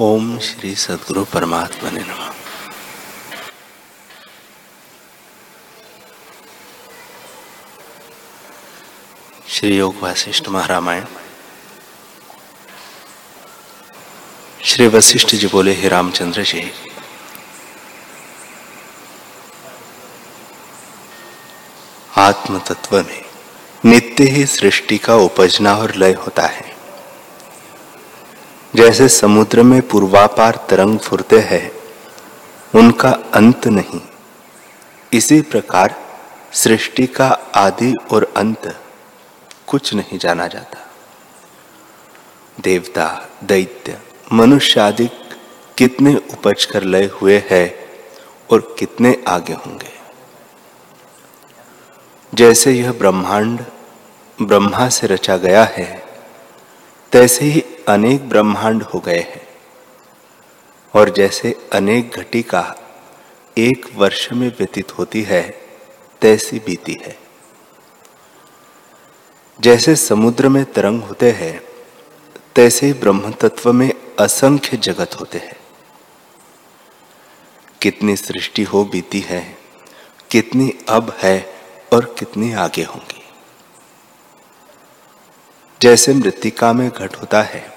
ओम श्री सदगुरु परमात्मा ने नम। श्री योग वासिष्ठ महारामायण। श्री वशिष्ठ जी बोले, हे रामचंद्र जी आत्म तत्व में नित्य ही सृष्टि का उपजना और लय होता है। जैसे समुद्र में पूर्वापार तरंग फुरते हैं, उनका अंत नहीं। इसी प्रकार सृष्टि का आदि और अंत कुछ नहीं जाना जाता। देवता, दैत्य, मनुष्य आदि कितने उपज कर लय हुए हैं और कितने आगे होंगे। जैसे यह ब्रह्मांड ब्रह्मा से रचा गया है तैसे ही अनेक ब्रह्मांड हो गए हैं। और जैसे अनेक घटिका एक वर्ष में व्यतीत होती है, तैसी बीती है। जैसे समुद्र में तरंग होते हैं, तैसे ब्रह्म तत्व में असंख्य जगत होते हैं। कितनी सृष्टि हो बीती है, कितनी अब है और कितनी आगे होंगी। जैसे मृतिका में घट होता है।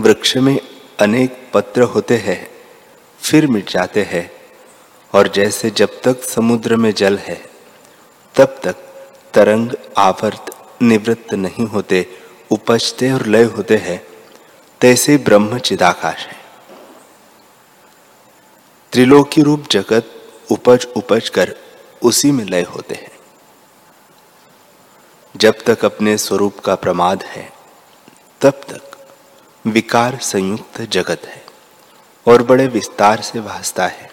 वृक्ष में अनेक पत्र होते हैं, फिर मिट जाते हैं, और जैसे जब तक समुद्र में जल है, तब तक तरंग आवर्त निवृत्त नहीं होते, उपजते और लय होते हैं, तैसे ब्रह्म चिदाकाश है। त्रिलोकी रूप जगत उपज उपज कर उसी में लय होते हैं। जब तक अपने स्वरूप का प्रमाद है, तब तक विकार संयुक्त जगत है और बड़े विस्तार से भासता है।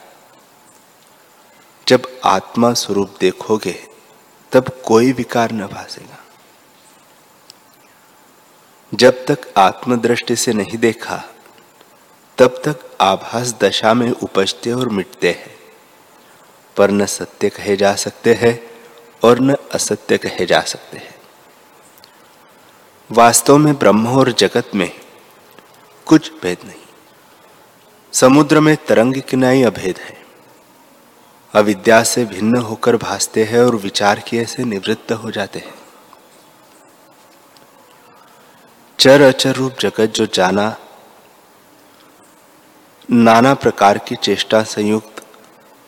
जब आत्मा स्वरूप देखोगे, तब कोई विकार न भासेगा। जब तक आत्मदृष्टि से नहीं देखा, तब तक आभास दशा में उपजते और मिटते हैं। पर न सत्य कहे जा सकते हैं और न असत्य कहे जा सकते हैं। वास्तव में ब्रह्म और जगत में कुछ भेद नहीं। समुद्र में तरंग किनाई अभेद है। अविद्या से भिन्न होकर भासते हैं और विचार किए से निवृत्त हो जाते हैं। चर अचर रूप जगत जो जाना, नाना प्रकार की चेष्टा संयुक्त,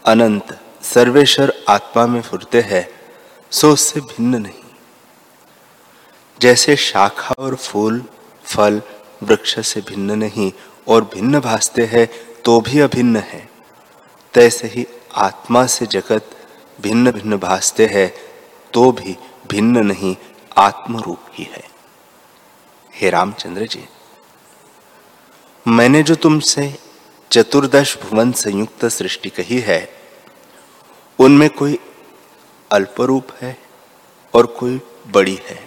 अनंत, सर्वेश्वर आत्मा में फुरते हैं, सो उससे भिन्न नहीं। जैसे शाखा और फूल, फल वृक्ष से भिन्न नहीं और भिन्न भासते हैं तो भी अभिन्न है। तैसे ही आत्मा से जगत भिन्न भिन्न भासते हैं तो भी भिन्न नहीं आत्म रूप ही है। हे रामचंद्र जी, मैंने जो तुमसे चतुर्दश भुवन संयुक्त सृष्टि कही है, उनमें कोई अल्प रूप है और कोई बड़ी है।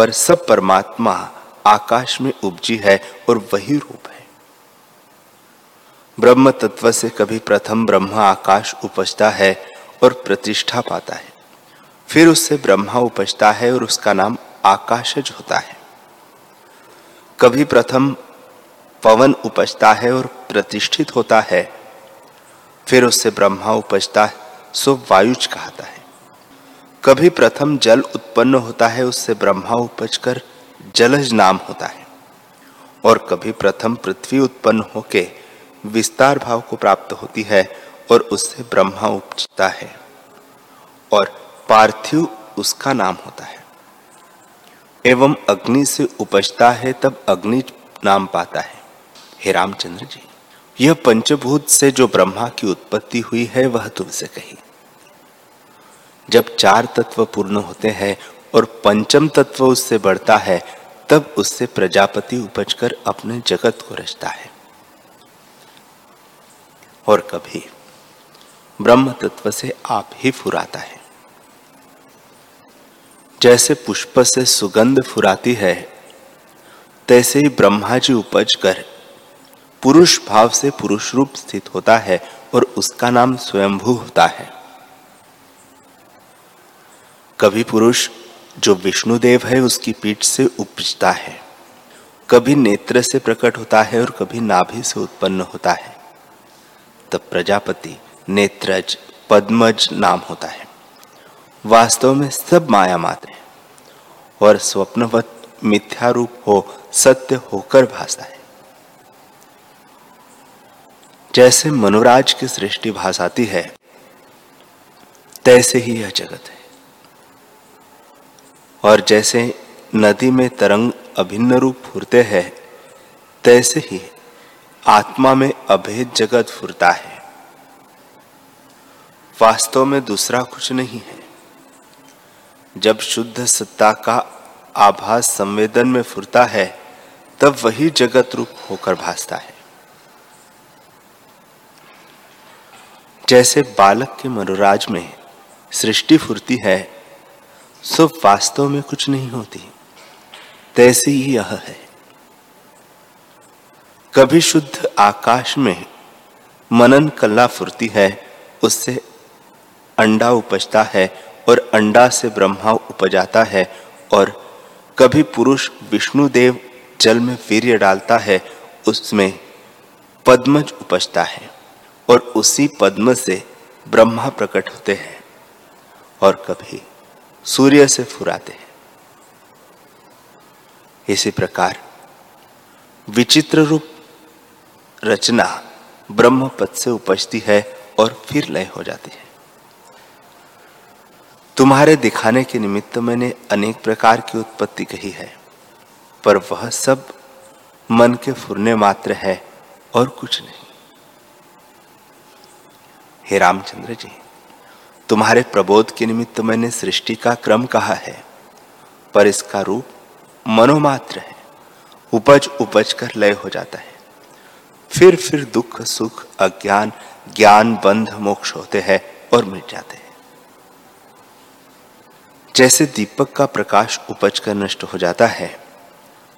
पर सब परमात्मा आकाश में उपजी है और वही रूप है। ब्रह्म तत्व से कभी प्रथम ब्रह्म आकाश उपजता है और प्रतिष्ठा पाता है। फिर उससे ब्रह्मा उपजता है और उसका नाम आकाशज होता है। कभी प्रथम पवन उपजता है और प्रतिष्ठित होता है। फिर उससे ब्रह्मा उपजता है, सो वायुज कहता है। कभी प्रथम जल उत्पन्न होता है, उससे ब्रह्मा उपजकर जलज नाम होता है। और कभी प्रथम पृथ्वी उत्पन्न होके विस्तार भाव को प्राप्त होती है और उससे ब्रह्मा उपजता है। और पार्थिव उसका नाम होता है। एवं अग्नि से उपजता है, तब अग्नि नाम पाता है। हे रामचंद्र जी, यह पंचभूत से जो ब्रह्मा की उत्पत्ति हुई है, वह तुमसे कही। जब चार तत्व पूर्ण होते हैं और पंचम तत्व उससे बढ़ता है, तब उससे प्रजापति उपजकर अपने जगत को रचता है। और कभी ब्रह्म तत्व से आप ही फुराता है। जैसे पुष्प से सुगंध फुराती है, तैसे ही ब्रह्मा जी उपज कर पुरुष भाव से पुरुष रूप स्थित होता है और उसका नाम स्वयंभू होता है। कभी पुरुष जो विष्णुदेव है उसकी पीठ से उपजता है। कभी नेत्र से प्रकट होता है और कभी नाभि से उत्पन्न होता है। तब प्रजापति नेत्रज, पद्मज नाम होता है। वास्तव में सब माया मात्र है और स्वप्नवत मिथ्या रूप हो, सत्य होकर भासता है। जैसे मनोराज की सृष्टि भासाती है, तैसे ही यह जगत है। और जैसे नदी में तरंग अभिन्न रूप फुरते हैं, तैसे ही आत्मा में अभेद जगत फुरता है। वास्तव में दूसरा कुछ नहीं है। जब शुद्ध सत्ता का आभास संवेदन में फुरता है, तब वही जगत रूप होकर भासता है। जैसे बालक के मनोराज में सृष्टि फुरती है सो वास्तव में कुछ नहीं होती। तैसी ही यह है। कभी शुद्ध आकाश में मनन कला फुरती है, उससे अंडा उपजता है और अंडा से ब्रह्मा उपजाता है और कभी पुरुष विष्णुदेव जल में वीर्य डालता है, उसमें पद्मज उपजता है और उसी पद्म से ब्रह्मा प्रकट होते हैं और कभी सूर्य से फुराते हैं। इसी प्रकार विचित्र रूप रचना ब्रह्म पद से उपजती है और फिर लय हो जाती है। तुम्हारे दिखाने के निमित्त मैंने अनेक प्रकार की उत्पत्ति कही है, पर वह सब मन के फुरने मात्र है और कुछ नहीं। हे रामचंद्र जी तुम्हारे प्रबोध के निमित्त मैंने सृष्टि का क्रम कहा है, पर इसका रूप मनोमात्र है। उपज उपज कर लय हो जाता है। फिर फिर दुख, सुख, अज्ञान, ज्ञान, बंध, मोक्ष होते हैं और मिट जाते हैं। जैसे दीपक का प्रकाश उपज कर नष्ट हो जाता है,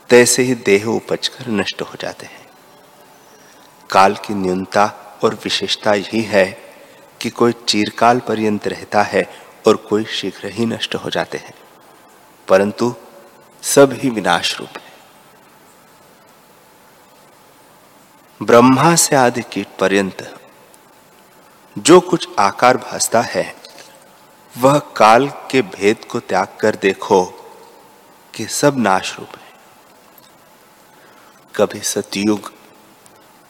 तैसे ही देह उपज कर नष्ट हो जाते हैं। काल की न्यूनता और विशेषता यही है कि कोई चीरकाल पर्यंत रहता है और कोई शीघ्र ही नष्ट हो जाते हैं। परंतु सब ही विनाश रूप है। ब्रह्मा से आदि कीट पर्यंत जो कुछ आकार भासता है, वह काल के भेद को त्याग कर देखो कि सब नाश रूप है। कभी सतयुग,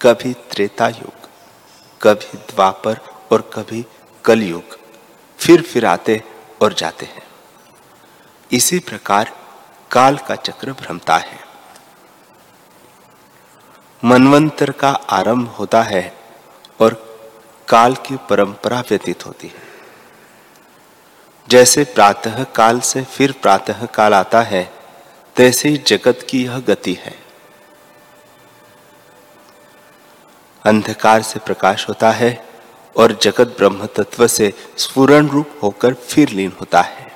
कभी त्रेता युग कभी द्वापर और कभी कलयुग फिर फिर आते और जाते हैं। इसी प्रकार काल का चक्र भ्रमता है। मनवंतर का आरंभ होता है और काल की परंपरा व्यतीत होती है। जैसे प्रातः काल से फिर प्रातः काल आता है, तैसे ही जगत की यह गति है। अंधकार से प्रकाश होता है और जगत ब्रह्म तत्व से स्फुरन रूप होकर फिर लीन होता है।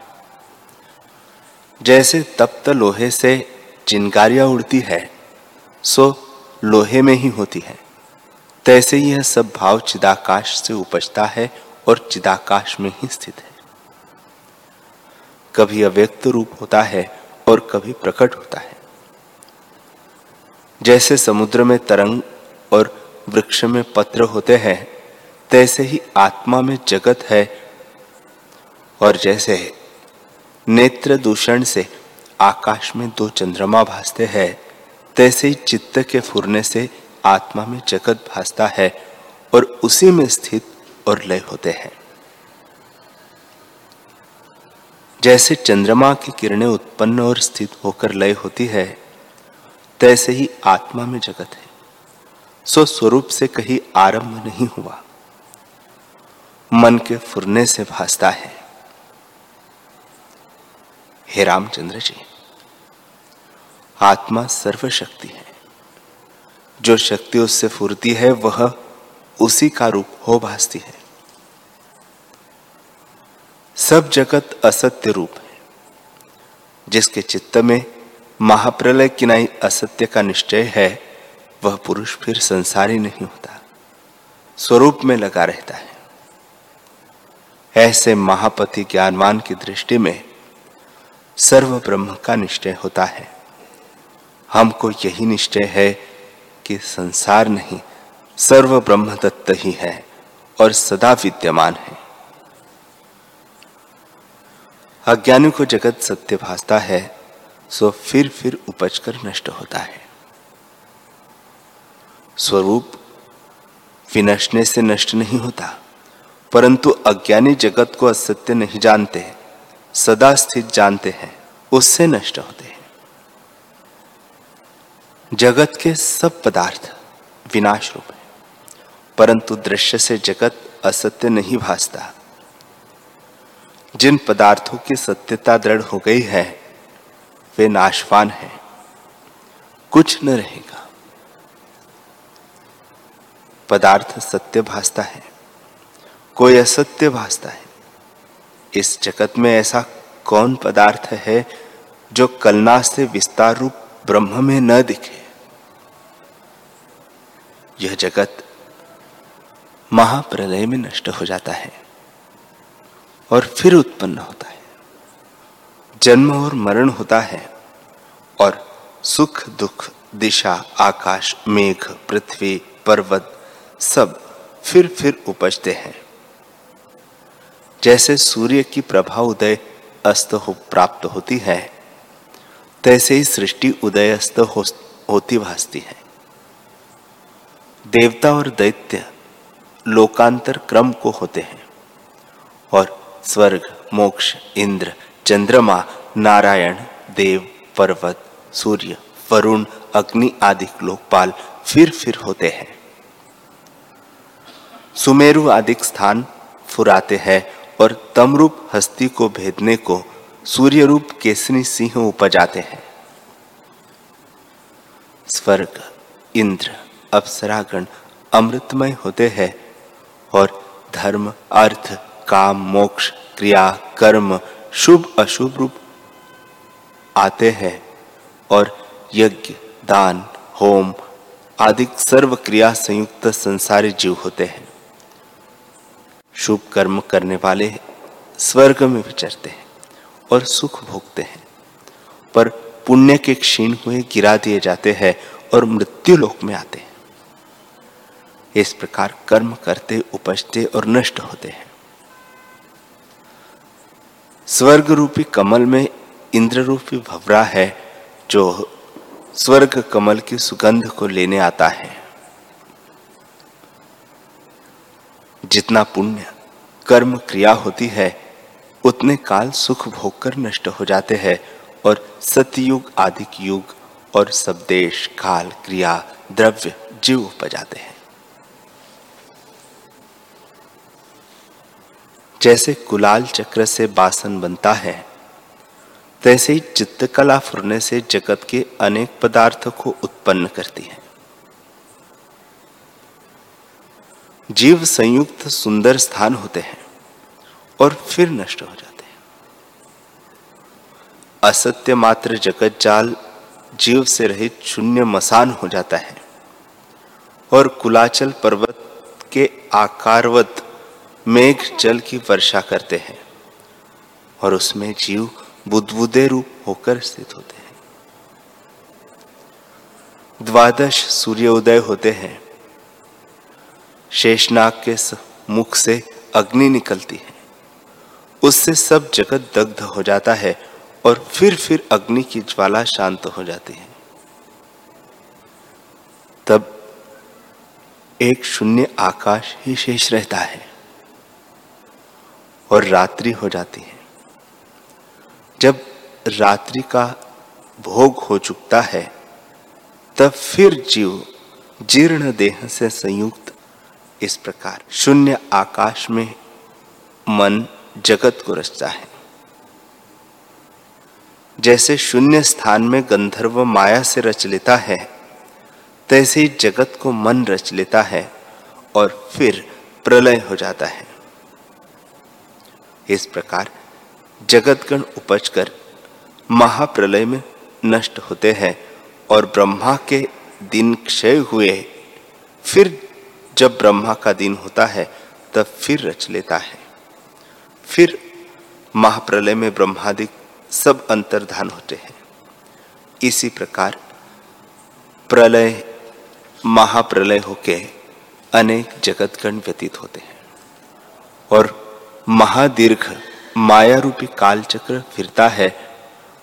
जैसे तप्त लोहे से चिंगारियाँ उड़ती है, सो लोहे में ही होती है। तैसे यह सब भाव चिदाकाश से उपजता है और चिदाकाश में ही स्थित है। कभी अव्यक्त रूप होता है और कभी प्रकट होता है। जैसे समुद्र में तरंग और वृक्ष में पत्र होते हैं तैसे ही आत्मा में जगत है और जैसे नेत्र दूषण से आकाश में दो चंद्रमा भासते हैं, तैसे ही चित्त के फुरने से आत्मा में जगत भासता है और उसी में स्थित और लय होते हैं। जैसे चंद्रमा की किरणें उत्पन्न और स्थित होकर लय होती है, तैसे ही आत्मा में जगत है। सो स्वरूप से कहीं आरंभ नहीं हुआ। मन के फुरने से भासता है। हे रामचंद्र जी, आत्मा सर्वशक्ति है। जो शक्ति उससे फुरती है, वह उसी का रूप हो भासती है। सब जगत असत्य रूप है, जिसके चित्त में महाप्रलय किनाई असत्य का निश्चय है, वह पुरुष फिर संसारी नहीं होता, स्वरूप में लगा रहता है। ऐसे महापति ज्ञानवान की दृष्टि में सर्व ब्रह्म का निश्चय होता है। हमको यही निश्चय है कि संसार नहीं सर्व ब्रह्म तत्व ही है और सदा विद्यमान है। अज्ञानी को जगत सत्य भासता है, सो फिर फिर उपज कर नष्ट होता है। स्वरूप विनशने से नष्ट नहीं होता। परंतु अज्ञानी जगत को असत्य नहीं जानते सदा स्थित जानते हैं, उससे नष्ट होते हैं। जगत के सब पदार्थ विनाश रूप है, परंतु दृश्य से जगत असत्य नहीं भासता। जिन पदार्थों की सत्यता दृढ़ हो गई है, वे नाशवान है, कुछ न रहेगा। पदार्थ सत्य भासता है। कोई असत्य भासता है। इस जगत में ऐसा कौन पदार्थ है जो कलना से विस्तार रूप ब्रह्म में न दिखे? यह जगत महाप्रलय में नष्ट हो जाता है और फिर उत्पन्न होता है। जन्म और मरण होता है और सुख, दुख, दिशा, आकाश, मेघ, पृथ्वी, पर्वत सब फिर फिर उपजते हैं। जैसे सूर्य की प्रभा उदय अस्त हो प्राप्त होती है तैसे ही सृष्टि उदय अस्त हो, होती भासती है। देवता और दैत्य लोकांतर क्रम को होते हैं और स्वर्ग मोक्ष इंद्र चंद्रमा नारायण देव पर्वत सूर्य वरुण अग्नि आदि लोकपाल फिर फिर होते हैं। सुमेरु आदि स्थान फुराते हैं और तमरूप हस्ती को भेदने को सूर्य रूप केसनी सिंह उपजाते हैं। स्वर्ग, इंद्र, अप्सरागण अमृतमय होते हैं और धर्म, अर्थ, काम, मोक्ष, क्रिया, कर्म, शुभ, अशुभ रूप आते हैं और यज्ञ, दान, होम आदि सर्व क्रिया संयुक्त संसारी जीव होते हैं। शुभ कर्म करने वाले स्वर्ग में विचरते हैं और सुख भोगते हैं। पर पुण्य के क्षीण हुए गिरा दिए जाते हैं और मृत्यु लोक में आते हैं। इस प्रकार कर्म करते, उपजते और नष्ट होते हैं। स्वर्ग रूपी कमल में इंद्र रूपी भवरा है, जो स्वर्ग कमल की सुगंध को लेने आता है। जितना पुण्य कर्म क्रिया होती है, उतने काल सुख भोग कर नष्ट हो जाते हैं और सतयुग आदिक युग और सब देश काल क्रिया, द्रव्य, जीव उपजाते हैं। जैसे कुलाल चक्र से बासन बनता है तैसे ही चित्तकला फुरने से जगत के अनेक पदार्थों को उत्पन्न करती है। जीव संयुक्त सुंदर स्थान होते हैं और फिर नष्ट हो जाते हैं। असत्य मात्र जगत जाल जीव से रहित शून्य मसान हो जाता है और कुलाचल पर्वत के आकारवत मेघ जल की वर्षा करते हैं और उसमें जीव बुद्धबुदे रूप होकर स्थित होते हैं। द्वादश सूर्योदय होते हैं शेषनाग के मुख से अग्नि निकलती है। उससे सब जगत दग्ध हो जाता है और फिर फिर अग्नि की ज्वाला शांत हो जाती है। तब एक शून्य आकाश ही शेष रहता है और रात्रि हो जाती है। जब रात्रि का भोग हो चुकता है, तब फिर जीव जीर्ण देह से संयुक्त इस प्रकार। शून्य आकाश में मन जगत को रचता है। जैसे शून्य स्थान में गंधर्व माया से रच लेता है, तैसे ही जगत को मन रच लेता है और फिर प्रलय हो जाता है। इस प्रकार जगतगण उपजकर महाप्रलय में नष्ट होते हैं और ब्रह्मा के दिन क्षय हुए, फिर जब ब्रह्मा का दिन होता है, तब फिर रच लेता है। फिर महाप्रलय में ब्रह्मादिक सब अंतर्धान होते हैं। इसी प्रकार प्रलय, महाप्रलय होके अनेक जगतगण व्यतीत होते हैं और महादीर्घ माया रूपी काल चक्र फिरता है।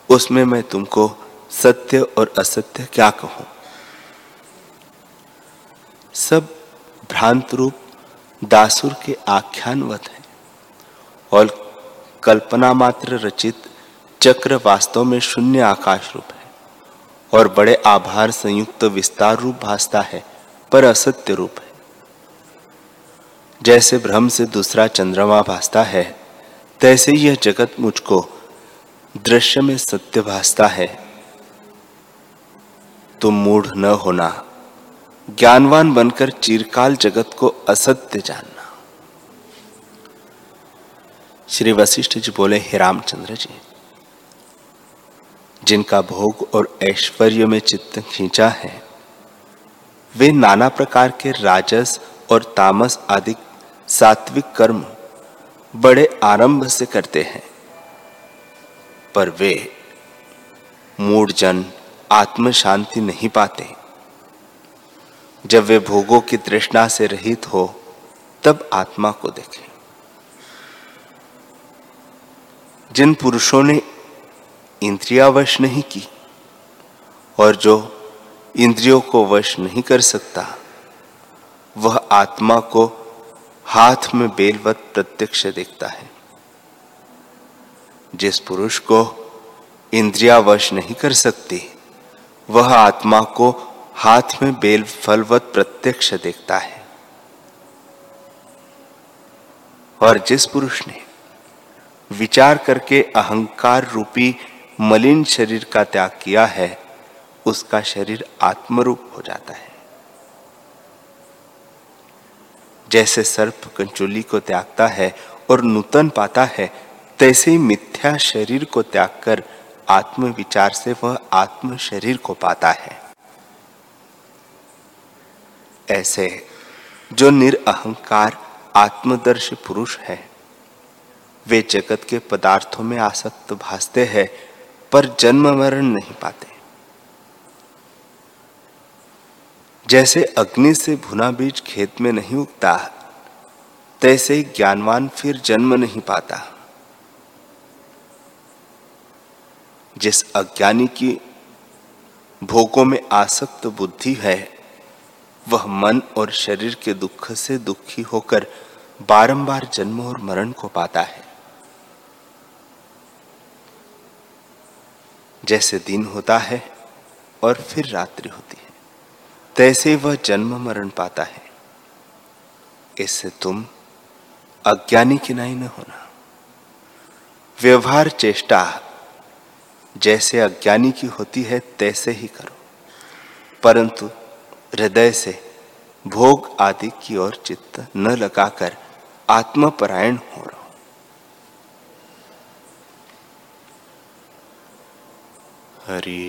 उसमें मैं तुमको सत्य और असत्य क्या कहूँ? सब भ्रांत रूप दासुर के आख्यानवत है और कल्पना मात्र रचित चक्र वास्तव में शून्य आकाश रूप है और बड़े आभार संयुक्त विस्तार रूप भासता है, पर असत्य रूप है। जैसे भ्रम से दूसरा चंद्रमा भासता है, तैसे यह जगत मुझको दृश्य में सत्य भासता है। तुम मूढ़ न होना ज्ञानवान बनकर चिरकाल जगत को असत्य जानना। श्री वशिष्ठ जी बोले, हे रामचंद्र जी, जिनका भोग और ऐश्वर्य में चित्त खींचा है, वे नाना प्रकार के राजस और तामस आदि सात्विक कर्म बड़े आरंभ से करते हैं। पर वे मूड जन आत्म शांति नहीं पाते। जब वे भोगों की तृष्णा से रहित हो, तब आत्मा को देखें। जिन पुरुषों ने इंद्रिया वश नहीं की और जो इंद्रियों को वश नहीं कर सकता, वह आत्मा को हाथ में बेलवत प्रत्यक्ष देखता है। जिस पुरुष को इंद्रिया वश नहीं कर सकती, वह आत्मा को हाथ में बेल फलवत प्रत्यक्ष देखता है। और जिस पुरुष ने विचार करके अहंकार रूपी मलिन शरीर का त्याग किया है, उसका शरीर आत्मरूप हो जाता है। जैसे सर्प कंचुली को त्यागता है और नूतन पाता है, तैसे ही मिथ्या शरीर को त्याग कर आत्म विचार से वह आत्म शरीर को पाता है। ऐसे जो निरअहकार आत्मदर्शी पुरुष है। वे जगत के पदार्थों में आसक्त भासते हैं, पर जन्म मरण नहीं पाते। जैसे अग्नि से भुना बीज खेत में नहीं उगता, तैसे ज्ञानवान फिर जन्म नहीं पाता। जिस अज्ञानी की भोगों में आसक्त बुद्धि है वह मन और शरीर के दुख से दुखी होकर बारंबार जन्म और मरण को पाता है। जैसे दिन होता है और फिर रात्रि होती है, तैसे वह जन्म मरण पाता है। इससे तुम अज्ञानी किनाई न होना। व्यवहार चेष्टा जैसे अज्ञानी की होती है, तैसे ही करो। परंतु हृदय से भोग आदि की ओर चित्त न लगाकर आत्मपरायण हो रहो हरि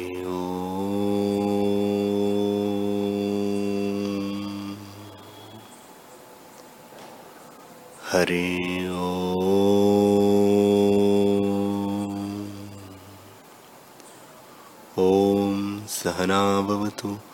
हरि ॐ सहनाभवतु सहनौ